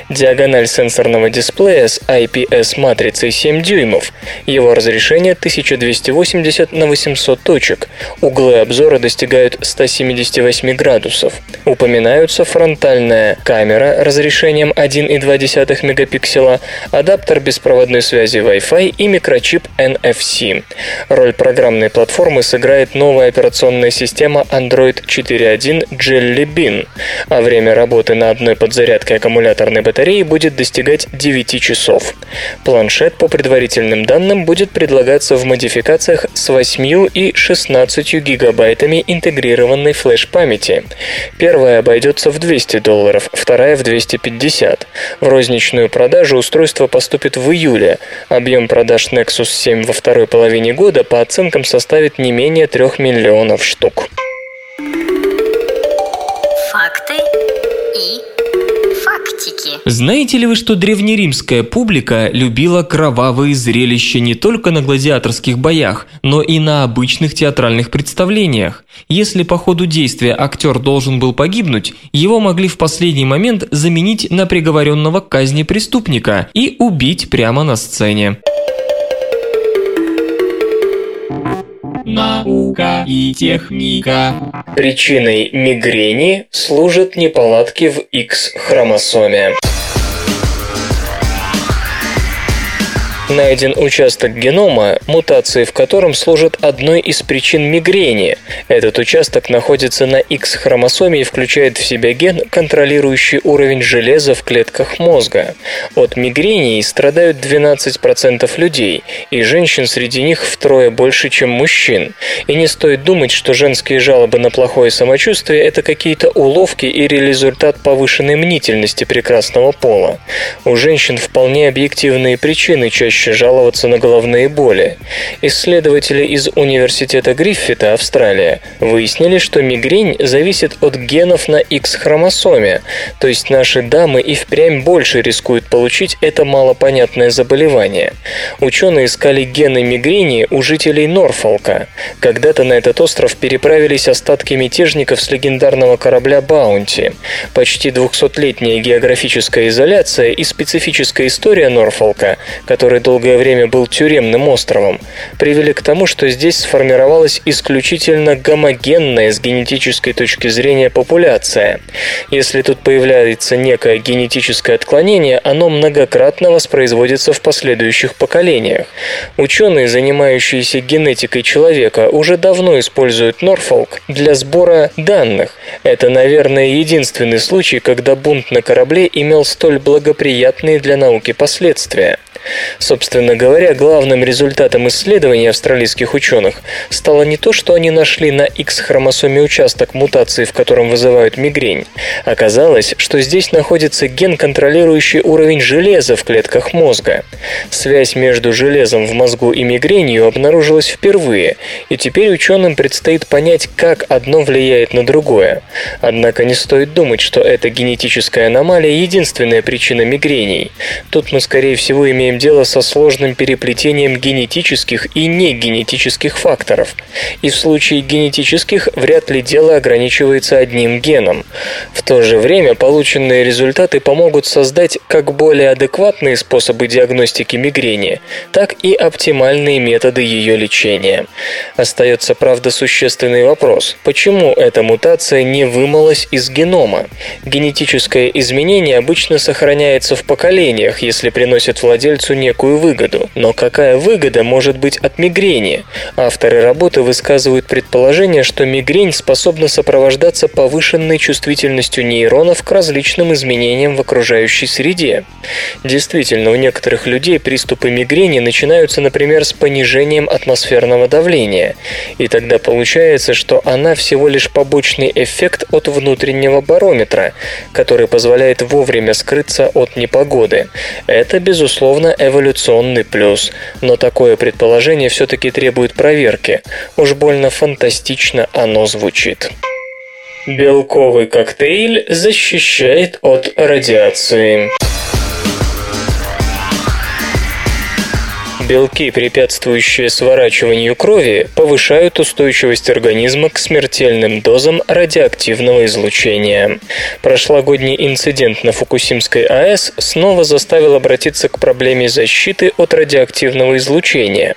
Диагональ сенсорного дисплея с IPS матрицей 7 дюймов. Его разрешение 1280 на 800 точек. Углы обзора достигают 178 градусов. Упоминаются фронтальная камера разрешением 1,2 мегапикселя, адаптер беспроводной связи Wi-Fi и микрочип NFC. Роль программной платформы сыграет новая операционная система Android 4.1 Jelly Bean, а время работы на одной подзарядке аккумуляторной батареи будет достигать 9 часов. Планшет, по предварительным данным, будет предлагаться в модификациях с 8 и 16 гигабайтами интегрированной флеш-памяти. Первая обойдется в 200 долларов, вторая в 250. В розничную продажу устройство поступит в июле. Объем продаж Nexus 7 во второй половине года по оценкам составит не менее 3 миллионов штук. Знаете ли вы, что древнеримская публика любила кровавые зрелища не только на гладиаторских боях, но и на обычных театральных представлениях? Если по ходу действия актер должен был погибнуть, его могли в последний момент заменить на приговоренного к казни преступника и убить прямо на сцене. Наука и техника. Причиной мигрени служат неполадки в X-хромосоме. Найден участок генома, мутации в котором служат одной из причин мигрени. Этот участок находится на X-хромосоме и включает в себя ген, контролирующий уровень железа в клетках мозга. От мигрени страдают 12% людей, и женщин среди них втрое больше, чем мужчин. И не стоит думать, что женские жалобы на плохое самочувствие – это какие-то уловки или результат повышенной мнительности прекрасного пола. У женщин вполне объективные причины чаще чаще жаловаться на головные боли. Исследователи из Университета Гриффита, Австралия, выяснили, что мигрень зависит от генов на X-хромосоме, то есть наши дамы и впрямь больше рискуют получить это малопонятное заболевание. Ученые искали гены мигрени у жителей Норфолка. Когда-то на этот остров переправились остатки мятежников с легендарного корабля «Баунти». Почти 200-летняя географическая изоляция и специфическая история Норфолка, который долгое время был тюремным островом, привели к тому, что здесь сформировалась исключительно гомогенная с генетической точки зрения популяция. Если тут появляется некое генетическое отклонение, оно многократно воспроизводится в последующих поколениях. Ученые, занимающиеся генетикой человека, уже давно используют Норфолк для сбора данных. Это, наверное, единственный случай, когда бунт на корабле имел столь благоприятные для науки последствия. Собственно говоря, главным результатом исследований австралийских ученых стало не то, что они нашли на X-хромосоме участок мутации, в котором вызывают мигрень. Оказалось, что здесь находится ген, контролирующий уровень железа в клетках мозга. Связь между железом в мозгу и мигренью обнаружилась впервые, и теперь ученым предстоит понять, как одно влияет на другое. Однако не стоит думать, что эта генетическая аномалия единственная причина мигрений. Тут мы, скорее всего, имеем дело со сложным переплетением генетических и негенетических факторов. И в случае генетических вряд ли дело ограничивается одним геном. В то же время полученные результаты помогут создать как более адекватные способы диагностики мигрени, так и оптимальные методы ее лечения. Остается, правда, существенный вопрос. Почему эта мутация не вымылась из генома? Генетическое изменение обычно сохраняется в поколениях, если приносит владельцу владельцу некую выгоду. Но какая выгода может быть от мигрени? Авторы работы высказывают предположение, что мигрень способна сопровождаться повышенной чувствительностью нейронов к различным изменениям в окружающей среде. Действительно, у некоторых людей приступы мигрени начинаются, например, с понижением атмосферного давления. И тогда получается, что она всего лишь побочный эффект от внутреннего барометра, который позволяет вовремя скрыться от непогоды. Это, безусловно, эволюционно радиационный плюс. Но такое предположение все-таки требует проверки. Уж больно фантастично оно звучит. Белковый коктейль защищает от радиации. Белки, препятствующие сворачиванию крови, повышают устойчивость организма к смертельным дозам радиоактивного излучения. Прошлогодний инцидент на Фукусимской АЭС снова заставил обратиться к проблеме защиты от радиоактивного излучения.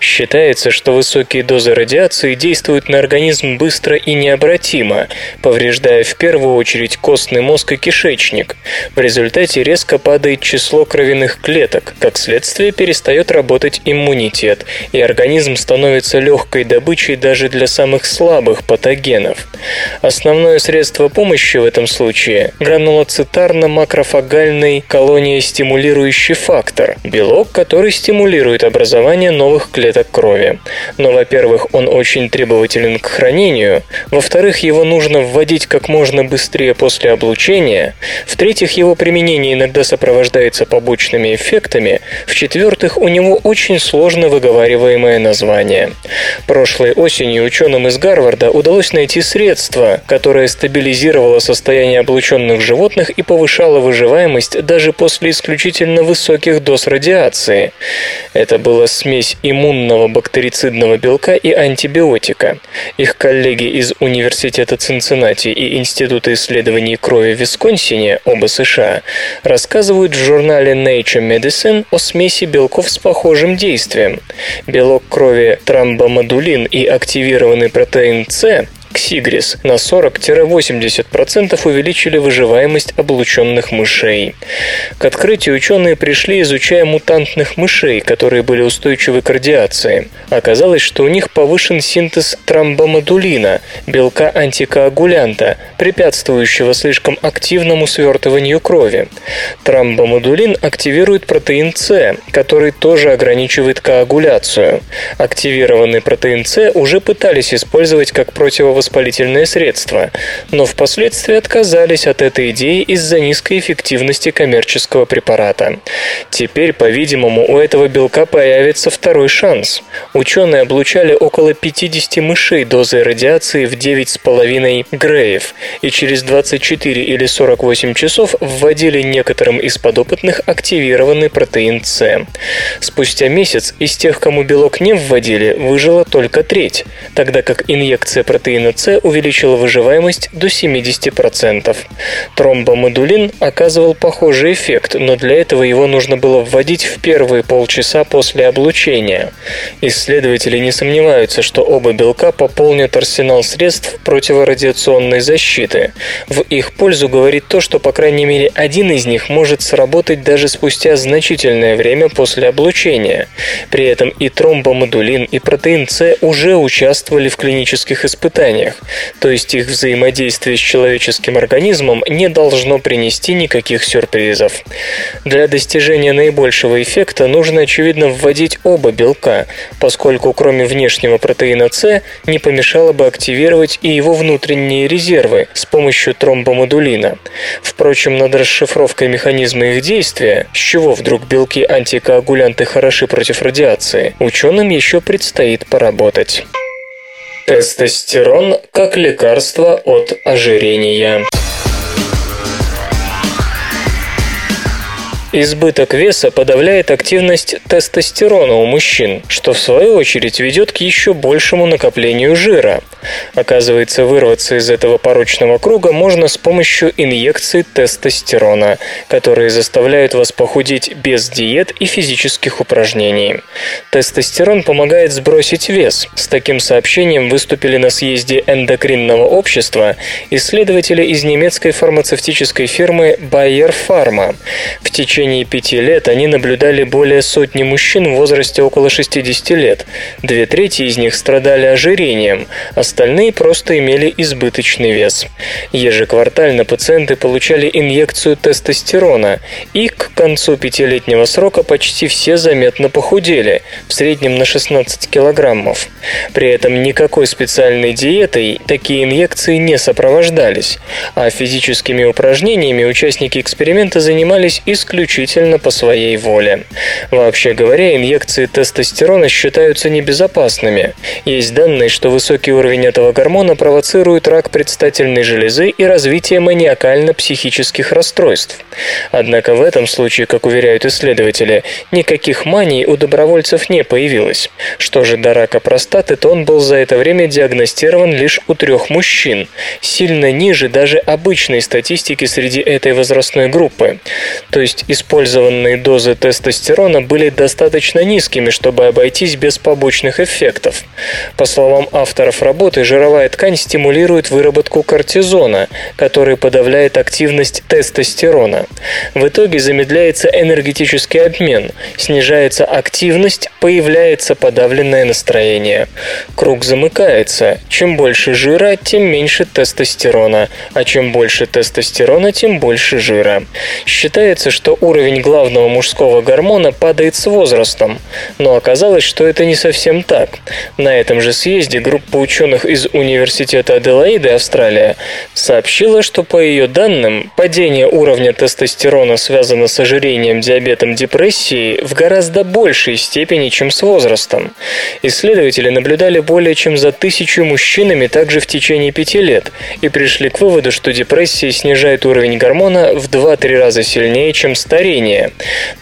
Считается, что высокие дозы радиации действуют на организм быстро и необратимо, повреждая в первую очередь костный мозг и кишечник. В результате резко падает число кровяных клеток, как следствие перестает работать работать иммунитет, и организм становится легкой добычей даже для самых слабых патогенов. Основное средство помощи в этом случае – гранулоцитарно-макрофагальный колония-стимулирующий фактор – белок, который стимулирует образование новых клеток крови. Но, во-первых, он очень требователен к хранению, во-вторых, его нужно вводить как можно быстрее после облучения, в-третьих, его применение иногда сопровождается побочными эффектами, в-четвертых, у него очень сложно выговариваемое название. Прошлой осенью ученым из Гарварда удалось найти средство, которое стабилизировало состояние облученных животных и повышало выживаемость даже после исключительно высоких доз радиации. Это была смесь иммунного бактерицидного белка и антибиотика. Их коллеги из Университета Цинциннати и Института исследований крови в Висконсине, оба США, рассказывают в журнале Nature Medicine о смеси белков с похожим похожим действием. Белок крови тромбомодулин и активированный протеин С Ксигрис на 40-80% увеличили выживаемость облученных мышей. К открытию ученые пришли, изучая мутантных мышей, которые были устойчивы к радиации. Оказалось, что у них повышен синтез тромбомодулина, белка антикоагулянта, препятствующего слишком активному свертыванию крови. Тромбомодулин активирует протеин С, который тоже ограничивает коагуляцию. Активированный протеин С уже пытались использовать как противовоспалительный противовоспалительное средство, но впоследствии отказались от этой идеи из-за низкой эффективности коммерческого препарата. Теперь, по-видимому, у этого белка появится второй шанс. Ученые облучали около 50 мышей дозой радиации в 9,5 греев и через 24 или 48 часов вводили некоторым из подопытных активированный протеин С. Спустя месяц из тех, кому белок не вводили, выжила только треть, тогда как инъекция протеина витамина С увеличила выживаемость до 70%. Тромбомодулин оказывал похожий эффект, но для этого его нужно было вводить в первые полчаса после облучения. Исследователи не сомневаются, что оба белка пополнят арсенал средств противорадиационной защиты. В их пользу говорит то, что по крайней мере один из них может сработать даже спустя значительное время после облучения. При этом и тромбомодулин, и протеин С уже участвовали в клинических испытаниях заболеваниях, то есть их взаимодействие с человеческим организмом не должно принести никаких сюрпризов. Для достижения наибольшего эффекта нужно, очевидно, вводить оба белка, поскольку кроме внешнего протеина С не помешало бы активировать и его внутренние резервы с помощью тромбомодулина. Впрочем, над расшифровкой механизма их действия, с чего вдруг белки-антикоагулянты хороши против радиации, ученым еще предстоит поработать. Тестостерон как лекарство от ожирения. Избыток веса подавляет активность тестостерона у мужчин, что в свою очередь ведет к еще большему накоплению жира. Оказывается, вырваться из этого порочного круга можно с помощью инъекций тестостерона, которые заставляют вас похудеть без диет и физических упражнений. Тестостерон помогает сбросить вес. С таким сообщением выступили на съезде эндокринного общества исследователи из немецкой фармацевтической фирмы Bayer Pharma. В течение течение пяти лет они наблюдали более сотни мужчин в возрасте около 60 лет. Две трети из них страдали ожирением, остальные просто имели избыточный вес. Ежеквартально пациенты получали инъекцию тестостерона, и к концу пятилетнего срока почти все заметно похудели, в среднем на 16 килограммов. При этом никакой специальной диетой такие инъекции не сопровождались, а физическими упражнениями участники эксперимента занимались исключительно по своей воле. Вообще говоря, инъекции тестостерона считаются небезопасными. Есть данные, что высокий уровень этого гормона провоцирует рак предстательной железы и развитие маниакально-психических расстройств. Однако в этом случае, как уверяют исследователи, никаких маний у добровольцев не появилось. Что же до рака простаты, то он был за это время диагностирован лишь у трех мужчин, сильно ниже даже обычной статистики среди этой возрастной группы. То есть использованные дозы тестостерона были достаточно низкими, чтобы обойтись без побочных эффектов. По словам авторов работы, жировая ткань стимулирует выработку кортизона, который подавляет активность тестостерона. В итоге замедляется энергетический обмен, снижается активность, появляется подавленное настроение. Круг замыкается. Чем больше жира, тем меньше тестостерона, а чем больше тестостерона, тем больше жира. Считается, что уровень главного мужского гормона падает с возрастом, но оказалось, что это не совсем так. На этом же съезде группа ученых из Университета Аделаиды, Австралия, сообщила, что по ее данным падение уровня тестостерона связано с ожирением, диабетом, депрессией в гораздо большей степени, чем с возрастом. Исследователи наблюдали более чем за тысячу мужчинами также в течение пяти лет и пришли к выводу, что депрессия снижает уровень гормона в 2-3 раза сильнее, чем старение.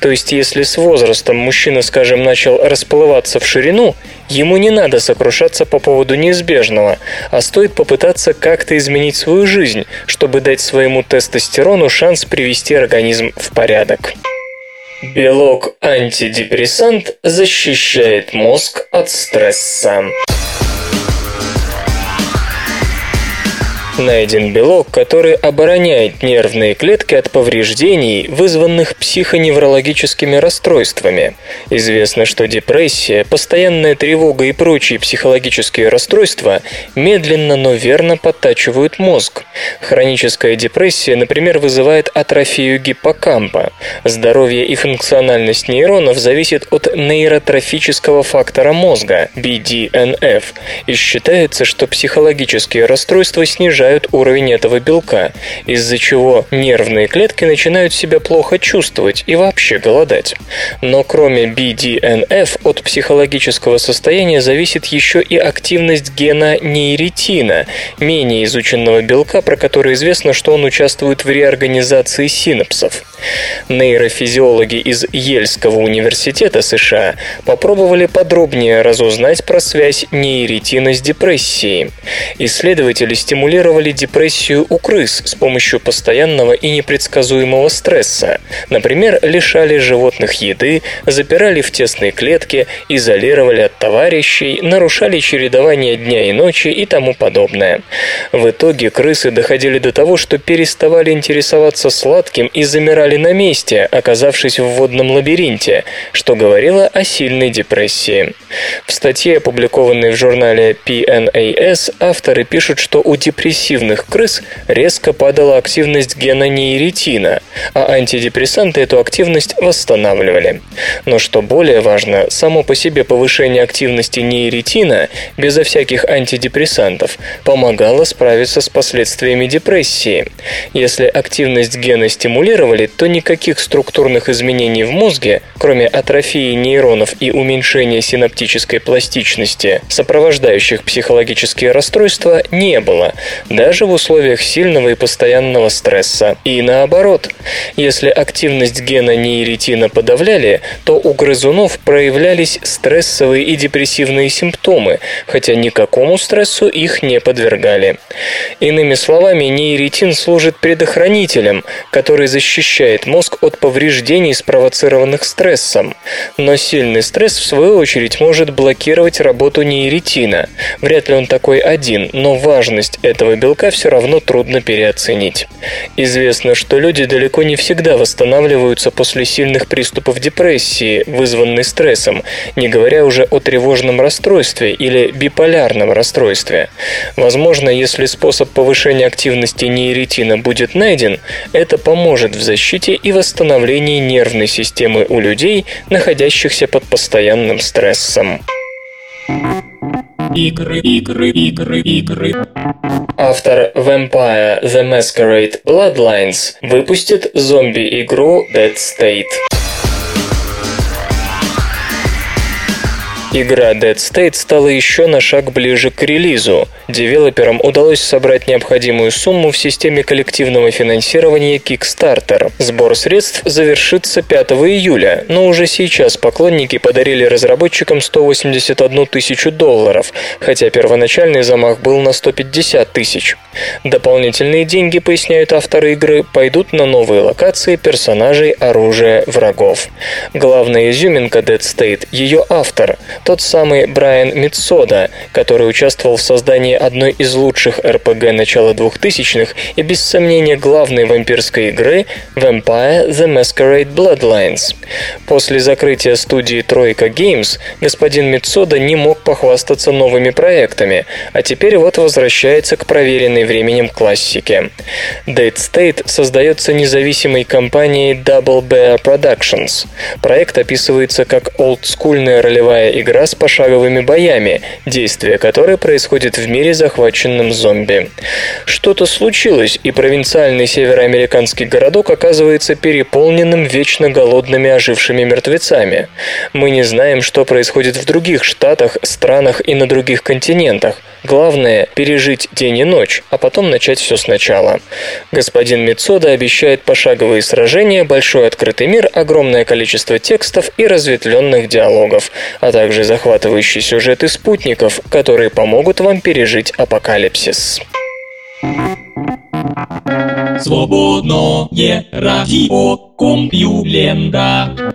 То есть, если с возрастом мужчина, скажем, начал расплываться в ширину, ему не надо сокрушаться по поводу неизбежного, а стоит попытаться как-то изменить свою жизнь, чтобы дать своему тестостерону шанс привести организм в порядок. Белок-антидепрессант защищает мозг от стресса. Найден белок, который обороняет нервные клетки от повреждений, вызванных психоневрологическими расстройствами. Известно, что депрессия, постоянная тревога и прочие психологические расстройства медленно, но верно подтачивают мозг. Хроническая депрессия, например, вызывает атрофию гиппокампа. Здоровье и функциональность нейронов зависит от нейротрофического фактора мозга – BDNF, и считается, что психологические расстройства снижают снижают уровень этого белка, из-за чего нервные клетки начинают себя плохо чувствовать и вообще голодать. Но кроме BDNF от психологического состояния зависит еще и активность гена нейритина, менее изученного белка, про который известно, что он участвует в реорганизации синапсов. Нейрофизиологи из Ельского университета США попробовали подробнее разузнать про связь нейритина с депрессией. Исследователи стимулировали стимулировали депрессию у крыс с помощью постоянного и непредсказуемого стресса. Например, лишали животных еды, запирали в тесные клетки, изолировали от товарищей, нарушали чередование дня и ночи и тому подобное. В итоге крысы доходили до того, что переставали интересоваться сладким и замирали на месте, оказавшись в водном лабиринте, что говорило о сильной депрессии. В статье, опубликованной в журнале PNAS, авторы пишут, что у депрессии агрессивных крыс резко падала активность гена нейритина, а антидепрессанты эту активность восстанавливали. Но что более важно, само по себе повышение активности нейритина безо всяких антидепрессантов помогало справиться с последствиями депрессии. Если активность гена стимулировали, то никаких структурных изменений в мозге, кроме атрофии нейронов и уменьшения синаптической пластичности, сопровождающих психологические расстройства, не было, даже в условиях сильного и постоянного стресса. И наоборот, если активность гена нейритина подавляли, то у грызунов проявлялись стрессовые и депрессивные симптомы, хотя никакому стрессу их не подвергали. Иными словами, нейритин служит предохранителем, который защищает мозг от повреждений, спровоцированных стрессом. Но сильный стресс, в свою очередь, может блокировать работу нейритина. Вряд ли он такой один, но важность этого белка все равно трудно переоценить. Известно, что люди далеко не всегда восстанавливаются после сильных приступов депрессии, вызванной стрессом, не говоря уже о тревожном расстройстве или биполярном расстройстве. Возможно, если способ повышения активности нейритина будет найден, это поможет в защите и восстановлении нервной системы у людей, находящихся под постоянным стрессом. Игры, игры, игры, игры. Автор Vampire The Masquerade Bloodlines выпустит зомби-игру Dead State. Игра Dead State стала еще на шаг ближе к релизу. Девелоперам удалось собрать необходимую сумму в системе коллективного финансирования Kickstarter. Сбор средств завершится 5 июля, но уже сейчас поклонники подарили разработчикам 181 тысячу долларов, хотя первоначальный замах был на 150 тысяч. Дополнительные деньги, поясняют авторы игры, пойдут на новые локации, персонажей, оружия, врагов. Главная изюминка Dead State – ее автор – тот самый Брайан Митсода, который участвовал в создании одной из лучших РПГ начала 2000-х и без сомнения главной вампирской игры Vampire The Masquerade Bloodlines. После закрытия студии Тройка Games господин Митсода не мог похвастаться новыми проектами, а теперь вот возвращается к проверенной временем классике. Dead State создается независимой компанией Double Bear Productions. Проект описывается как олдскульная ролевая игра игра с пошаговыми боями, действие которой происходит в мире, захваченном зомби. Что-то случилось, и провинциальный североамериканский городок оказывается переполненным вечно голодными ожившими мертвецами. Мы не знаем, что происходит в других штатах, странах и на других континентах. Главное – пережить день и ночь, а потом начать все сначала. Господин Мицода обещает пошаговые сражения, большой открытый мир, огромное количество текстов и разветвленных диалогов, а также захватывающий сюжет и спутников, которые помогут вам пережить апокалипсис. Свободное радио Компьюлента.